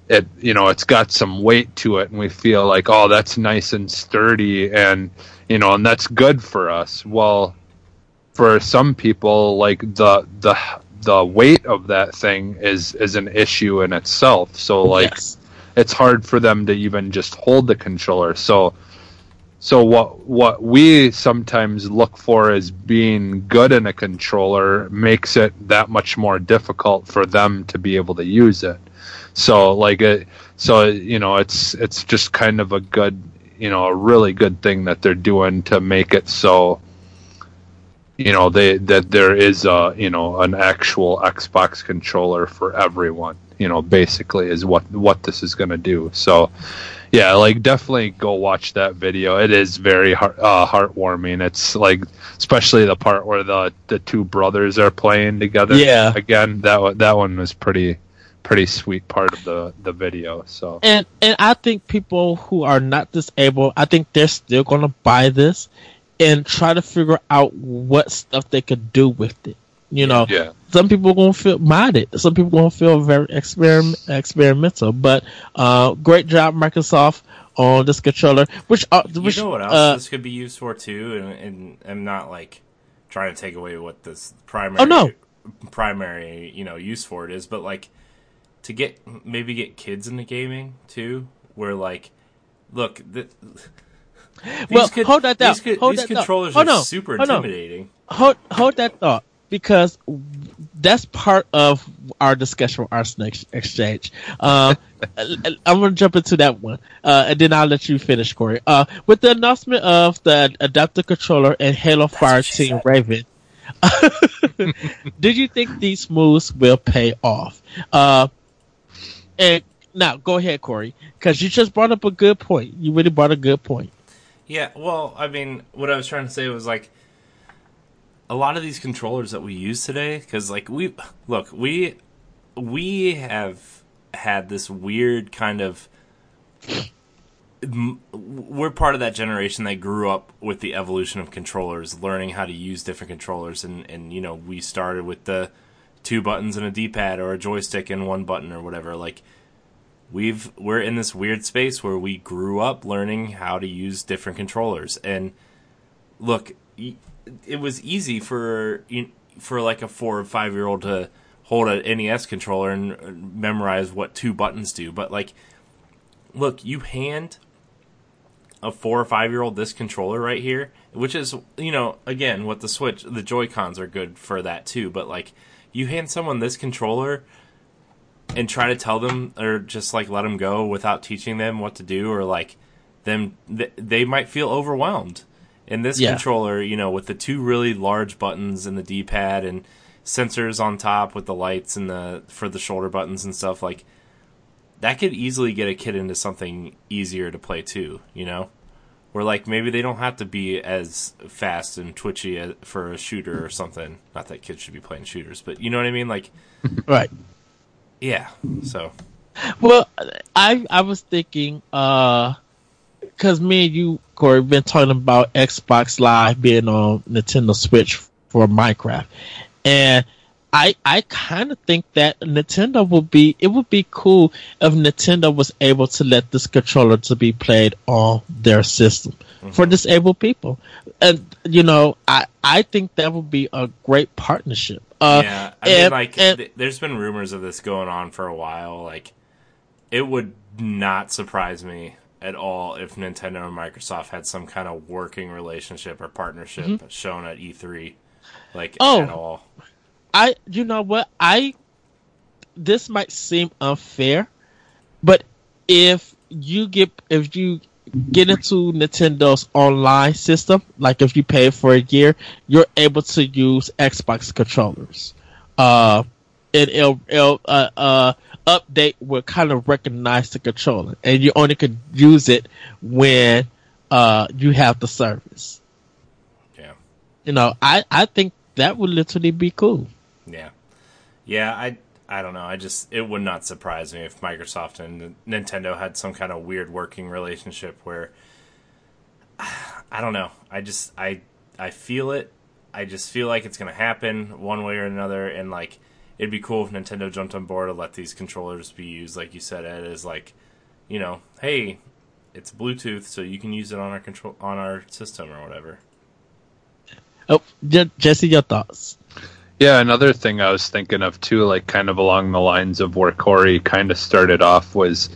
it you know it's got some weight to it and we feel like oh that's nice and sturdy and you know and that's good for us. Well for some people like the the the weight of that thing is is an issue in itself. So like yes. it's hard for them to even just hold the controller. So so what what we sometimes look for as being good in a controller makes it that much more difficult for them to be able to use it so like it so you know it's it's just kind of a good you know a really good thing that they're doing to make it so you know they that there is a you know an actual Xbox controller for everyone. You know, basically is what what this is going to do. So, yeah, like definitely go watch that video. It is very heart, uh, heartwarming. It's like especially the part where the the two brothers are playing together. Yeah, again that that one was pretty pretty sweet part of the the video. So and and I think people who are not disabled, I think they're still going to buy this and try to figure out what stuff they could do with it. You know, yeah. Some people are gonna feel modded. Some people are gonna feel very experiment, experimental. But uh, great job, Microsoft, on this controller. Which, uh, which you know what else uh, this could be used for too, and, and I'm not like trying to take away what this primary, oh no, primary you know use for it is, but like to get maybe get kids into gaming too, where like, look, the, well, co- hold that thought. These, hold these that controllers thought. are oh, no. super oh, intimidating. Hold, hold that thought because that's part of our discussion with Arsenal Exchange. Uh, I'm going to jump into that one, uh, and then I'll let you finish, Corey. Uh, with the announcement of the adaptive controller and Halo that's Fireteam said. Raven, did you think these moves will pay off? Uh, and now, go ahead, Corey, because you just brought up a good point. You really brought a good point. Yeah, well, I mean, what I was trying to say was like a lot of these controllers that we use today cuz like we look, we we have had this weird kind of we're part of that generation that grew up with the evolution of controllers, learning how to use different controllers and and you know, we started with the two buttons and a D-pad or a joystick and one button or whatever like we've we're in this weird space where we grew up learning how to use different controllers and look it was easy for for like a 4 or 5 year old to hold an NES controller and uh, memorize what two buttons do. But like look you hand a 4 or 5 year old this controller right here which is you know again what the switch the Joy-Cons are good for that too. But like you hand someone this controller and try to tell them or just like let them go without teaching them what to do or like them th- they might feel overwhelmed in this yeah. controller you know with the two really large buttons and the d-pad and sensors on top with the lights and the for the shoulder buttons and stuff like that could easily get a kid into something easier to play too you know where like maybe they don't have to be as fast and twitchy for a shooter or something not that kids should be playing shooters but you know what i mean like right yeah. So. Well, I I was thinking, uh, because me and you, Corey, been talking about Xbox Live being on Nintendo Switch for Minecraft, and I I kind of think that Nintendo would be it would be cool if Nintendo was able to let this controller to be played on their system mm-hmm. for disabled people, and you know I I think that would be a great partnership. Uh, yeah, I and, mean, like and, th- there's been rumors of this going on for a while. Like, it would not surprise me at all if Nintendo and Microsoft had some kind of working relationship or partnership mm-hmm. shown at E3. Like oh, at all. I you know what? I this might seem unfair, but if you get if you get into Nintendo's online system, like if you pay for a year, you're able to use Xbox controllers. Uh, and it'll, it'll uh, uh, update will kind of recognize the controller, and you only can use it when uh, you have the service. Yeah, you know, I I think that would literally be cool. Yeah, yeah, I I don't know. I just it would not surprise me if Microsoft and Nintendo had some kind of weird working relationship where I don't know. I just I I feel it. I just feel like it's going to happen one way or another and like it'd be cool if Nintendo jumped on board to let these controllers be used, like you said, Ed, as like, you know, hey, it's Bluetooth, so you can use it on our control on our system or whatever. Oh, Jesse, your thoughts? Yeah, another thing I was thinking of too, like kind of along the lines of where Corey kind of started off was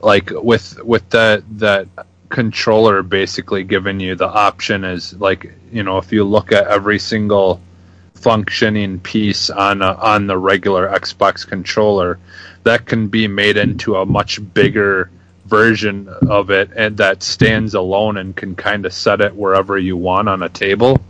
like with with that that controller basically giving you the option is like you know if you look at every single functioning piece on a, on the regular Xbox controller that can be made into a much bigger version of it and that stands alone and can kind of set it wherever you want on a table.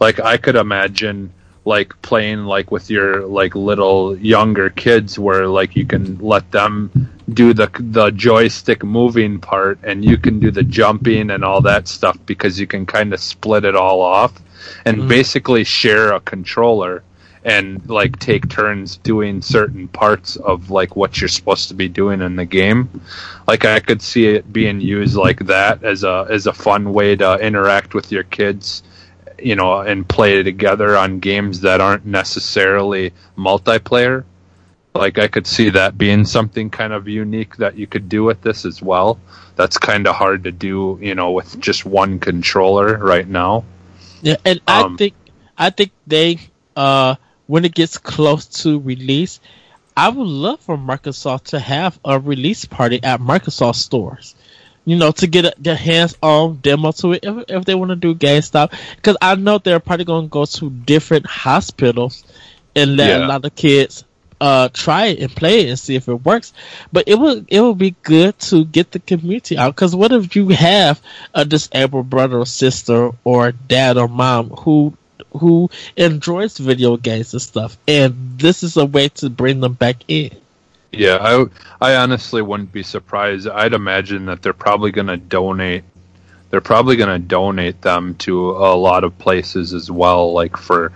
Like i could imagine like playing like with your like little younger kids where like you can let them do the the joystick moving part and you can do the jumping and all that stuff because you can kind of split it all off and mm-hmm. basically share a controller and like take turns doing certain parts of like what you're supposed to be doing in the game. Like I could see it being used like that as a as a fun way to interact with your kids, you know, and play together on games that aren't necessarily multiplayer. Like I could see that being something kind of unique that you could do with this as well. That's kind of hard to do, you know, with just one controller right now. Yeah, and um, I think I think they uh when it gets close to release, I would love for Microsoft to have a release party at Microsoft stores. You know, to get a, their hands-on demo to it if, if they want to do GameStop, because I know they're probably going to go to different hospitals and let yeah. a lot of kids uh, try it and play it and see if it works. But it would it would be good to get the community out because what if you have a disabled brother or sister or dad or mom who who enjoys video games and stuff, and this is a way to bring them back in. Yeah, I I honestly wouldn't be surprised. I'd imagine that they're probably going to donate. They're probably going to donate them to a lot of places as well, like for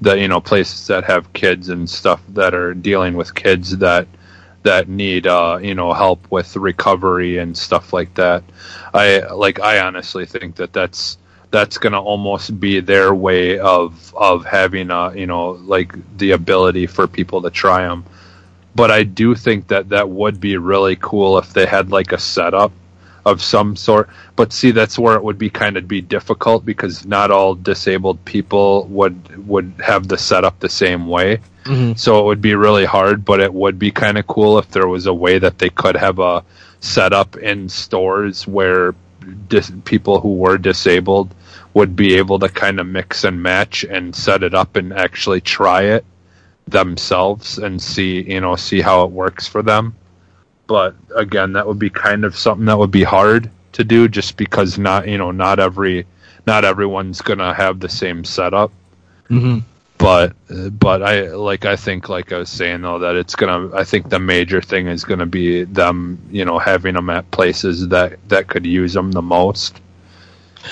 the you know places that have kids and stuff that are dealing with kids that that need uh, you know help with recovery and stuff like that. I like I honestly think that that's that's going to almost be their way of of having a you know like the ability for people to try them. But I do think that that would be really cool if they had like a setup of some sort. But see, that's where it would be kind of be difficult because not all disabled people would would have the setup the same way. Mm-hmm. So it would be really hard. But it would be kind of cool if there was a way that they could have a setup in stores where dis- people who were disabled would be able to kind of mix and match and set it up and actually try it themselves and see you know see how it works for them but again, that would be kind of something that would be hard to do, just because not you know not every not everyone's gonna have the same setup. Mm-hmm. But but I like I think like I was saying though that it's gonna I think the major thing is gonna be them you know having them at places that that could use them the most.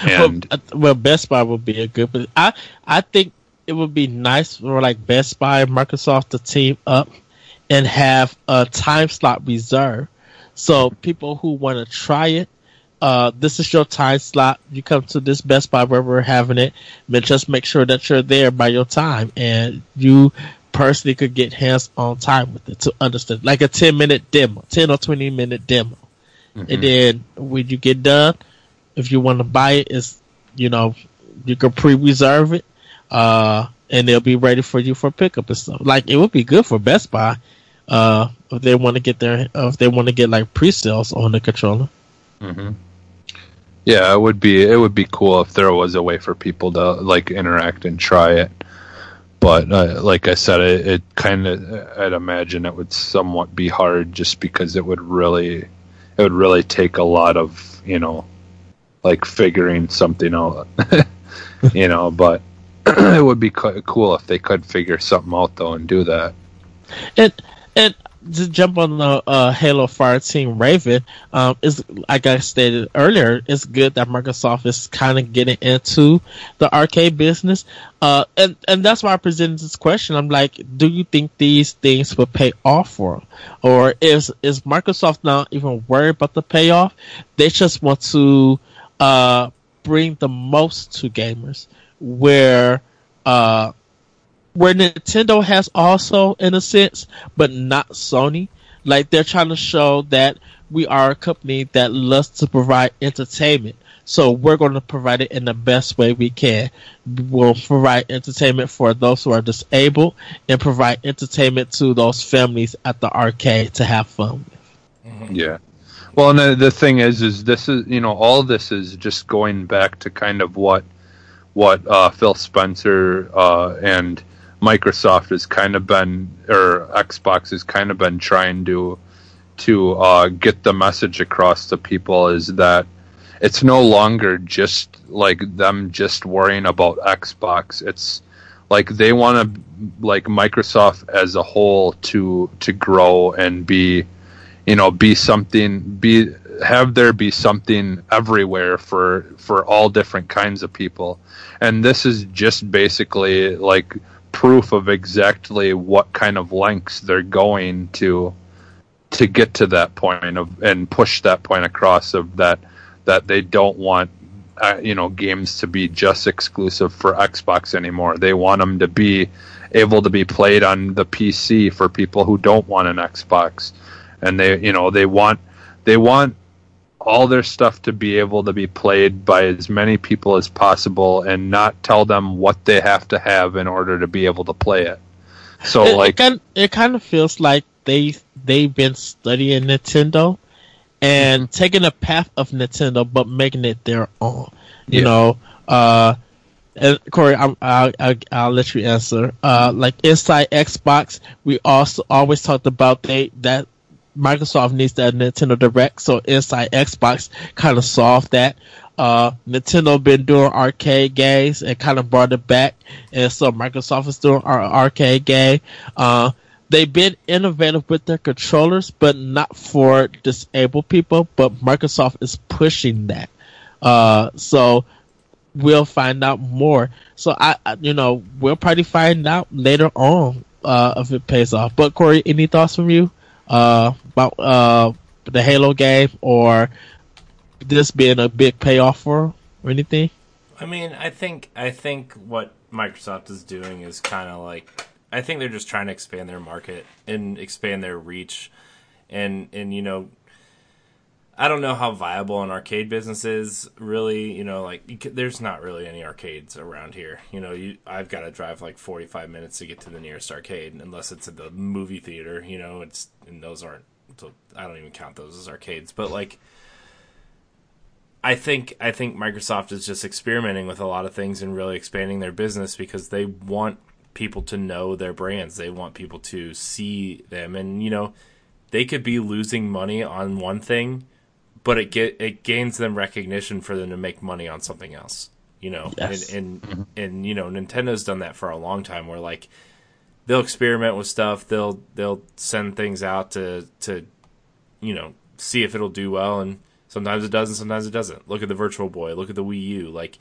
And well, well Best Buy would be a good. But I I think it would be nice for like Best Buy, Microsoft to team up and have a time slot reserved. So people who want to try it, uh, this is your time slot. You come to this Best Buy where we're having it, but just make sure that you're there by your time and you personally could get hands on time with it to understand, like a 10 minute demo, 10 or 20 minute demo. Mm-hmm. And then when you get done, if you want to buy it, it's, you know, you can pre-reserve it, uh, and they'll be ready for you for pickup and stuff. Like it would be good for Best Buy, uh, if they want to get their, uh, if they want to get like pre-sales on the controller. Mm-hmm. Yeah, it would be it would be cool if there was a way for people to like interact and try it. But uh, like I said, it, it kind of I'd imagine it would somewhat be hard just because it would really it would really take a lot of you know like figuring something out. you know, but it would be cool if they could figure something out though and do that. And and to jump on the uh, Halo Fireteam Raven, um, is like I stated earlier, it's good that Microsoft is kind of getting into the arcade business, uh, and and that's why I presented this question. I'm like, do you think these things will pay off for them, or is is Microsoft not even worried about the payoff? They just want to uh, bring the most to gamers, where uh, where Nintendo has also in a sense, but not Sony. Like they're trying to show that we are a company that loves to provide entertainment. So we're going to provide it in the best way we can. We'll provide entertainment for those who are disabled and provide entertainment to those families at the arcade to have fun with. Mm-hmm. Yeah. Well, and the, the thing is, is this is, you know, all this is just going back to kind of what, what, uh, Phil Spencer, uh, and, Microsoft has kind of been, or Xbox has kind of been trying to to uh, get the message across to people is that it's no longer just like them just worrying about Xbox. It's like they want to like Microsoft as a whole to to grow and be you know be something be have there be something everywhere for for all different kinds of people and this is just basically like proof of exactly what kind of lengths they're going to to get to that point of and push that point across of that that they don't want uh, you know games to be just exclusive for Xbox anymore. They want them to be able to be played on the PC for people who don't want an Xbox, and they you know they want they want all their stuff to be able to be played by as many people as possible and not tell them what they have to have in order to be able to play it. So it, like it kind, it kind of feels like they they've been studying Nintendo and mm-hmm. taking a path of Nintendo but making it their own. You yeah. know, uh and Corey, i will I'll, I'll let you answer. Uh, like inside Xbox, we also always talked about they that Microsoft needs that Nintendo Direct, so inside Xbox kind of solved that. Uh, Nintendo been doing arcade games and kind of brought it back, and so Microsoft is doing our arcade game. Uh, they've been innovative with their controllers, but not for disabled people. But Microsoft is pushing that. Uh, so we'll find out more. So I, you know, we'll probably find out later on uh, if it pays off. But Corey, any thoughts from you? Uh, about uh, the Halo game or this being a big payoff for or anything? I mean, I think I think what Microsoft is doing is kind of like I think they're just trying to expand their market and expand their reach, and and you know I don't know how viable an arcade business is. Really, you know, like could, there's not really any arcades around here. You know, you, I've got to drive like 45 minutes to get to the nearest arcade, unless it's at the movie theater. You know, it's and those aren't. So I don't even count those as arcades. But like, I think I think Microsoft is just experimenting with a lot of things and really expanding their business because they want people to know their brands. They want people to see them, and you know, they could be losing money on one thing but it get it gains them recognition for them to make money on something else. You know, yes. and and, mm-hmm. and you know, Nintendo's done that for a long time. Where like they'll experiment with stuff, they'll they'll send things out to to you know see if it'll do well, and sometimes it does, and sometimes it doesn't. Look at the Virtual Boy, look at the Wii U. Like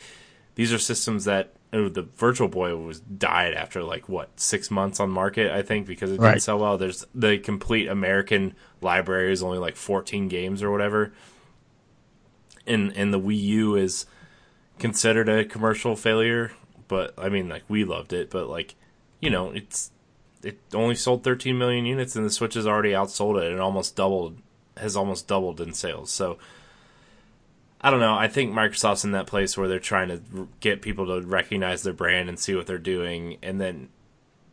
these are systems that oh, the Virtual Boy was died after like what six months on market, I think, because it didn't sell well. There's the complete American library is only like 14 games or whatever and and the Wii U is considered a commercial failure, but I mean like we loved it, but like you know it's it only sold 13 million units, and the Switch has already outsold it and almost doubled, has almost doubled in sales. So I don't know. I think Microsoft's in that place where they're trying to get people to recognize their brand and see what they're doing, and then,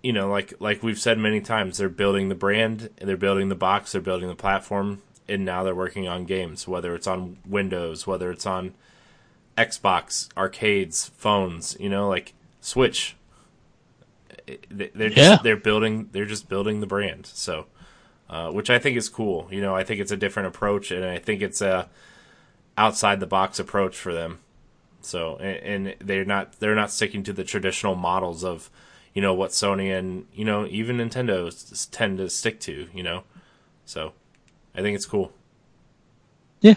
you know, like like we've said many times, they're building the brand, they're building the box, they're building the platform, and now they're working on games, whether it's on Windows, whether it's on Xbox, arcades, phones, you know, like Switch. They're just, Yeah. they're building they're just building the brand. So, uh, which I think is cool. You know, I think it's a different approach, and I think it's a outside the box approach for them. So, and, and they're not they're not sticking to the traditional models of, you know, what Sony and you know even Nintendo s- tend to stick to. You know, so I think it's cool. Yeah.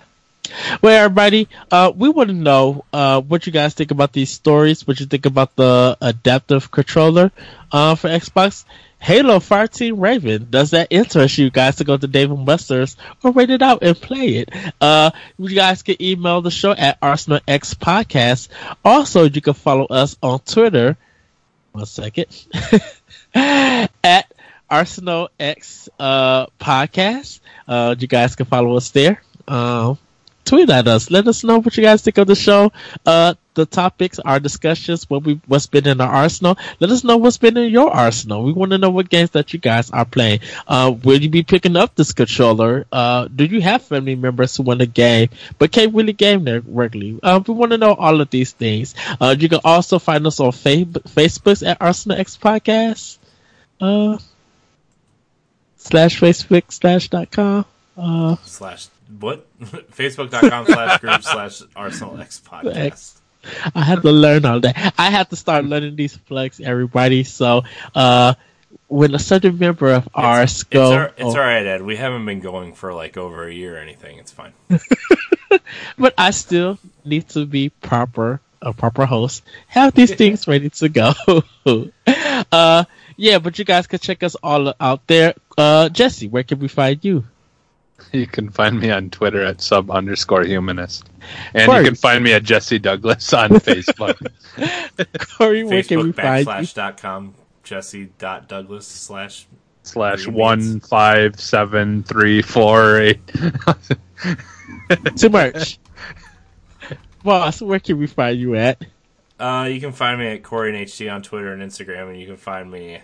Well, everybody, uh, we want to know uh, what you guys think about these stories. What you think about the adaptive controller uh, for Xbox? Halo Fireteam Raven. Does that interest you guys to go to Dave and Buster's or wait it out and play it? Uh, you guys can email the show at Arsenal X Podcast. Also, you can follow us on Twitter. One second. at Arsenal X uh, Podcast. Uh, you guys can follow us there. Um, tweet at us. Let us know what you guys think of the show. Uh, the topics, our discussions, what we what's been in our arsenal. Let us know what's been in your arsenal. We want to know what games that you guys are playing. Uh, will you be picking up this controller? Uh, do you have family members who want to game but can't really game there regularly? Uh, we want to know all of these things. Uh, you can also find us on fa- Facebook at Arsenal X Podcast. Slash Facebook slash dot com. Uh, slash what facebook.com slash group slash arsenal x podcast X. I have to learn all that. I have to start learning these plugs, everybody. So, uh, when a certain member of ours it's, go, all, it's oh, all right ed we haven't been going for like over a year or anything it's fine but I still need to be proper, a proper host. Have these things ready to go. uh, yeah, but you guys can check us all out there. Uh, Jesse, where can we find you? You can find me on Twitter at sub underscore humanist. And Corey. you can find me at Jesse Douglas on Facebook. Corey, where can we facebook find you? backslash dot com jesse dot douglas slash slash Green one beans. five seven three four eight. To merch. Boss, where can we find you at? uh you can find me at corey and ht on twitter and instagram and you can find me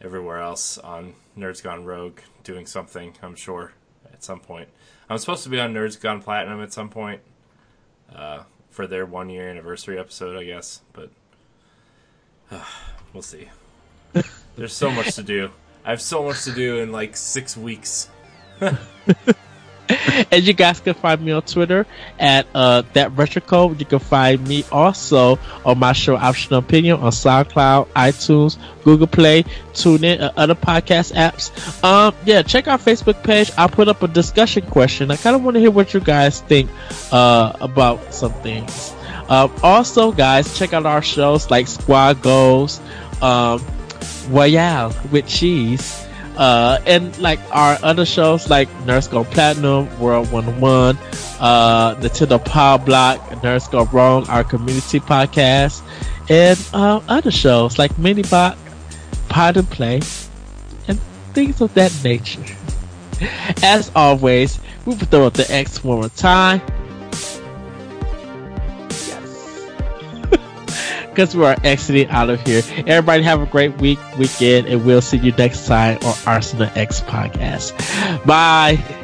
everywhere else on nerds gone rogue doing something i'm sure at some point. I'm supposed to be on nerds gone platinum at some point uh for their one year anniversary episode i guess but we'll see. There's so much to do. I have so much to do in like six weeks And you guys can find me on Twitter at uh, that retro code. You can find me also on my show Optional Opinion on SoundCloud, iTunes, Google Play, TuneIn, and other podcast apps. Um, yeah, check our Facebook page. I put up a discussion question. I kind of want to hear what you guys think uh, about some things. Um, also, guys, check out our shows like Squad Goals, um, Royale with Cheese. Uh, and like our other shows like Nerds Gone Platinum, World 101, uh, Nintendo Power Block, Nerds Gone Rogue, our community podcast, and uh, other shows like Mini Minibot, Pod and Play, and things of that nature. As always, we will throw up the X one more time. Because we are exiting out of here. Everybody have a great week, weekend, and we'll see you next time on Arsenal X Podcast. Bye.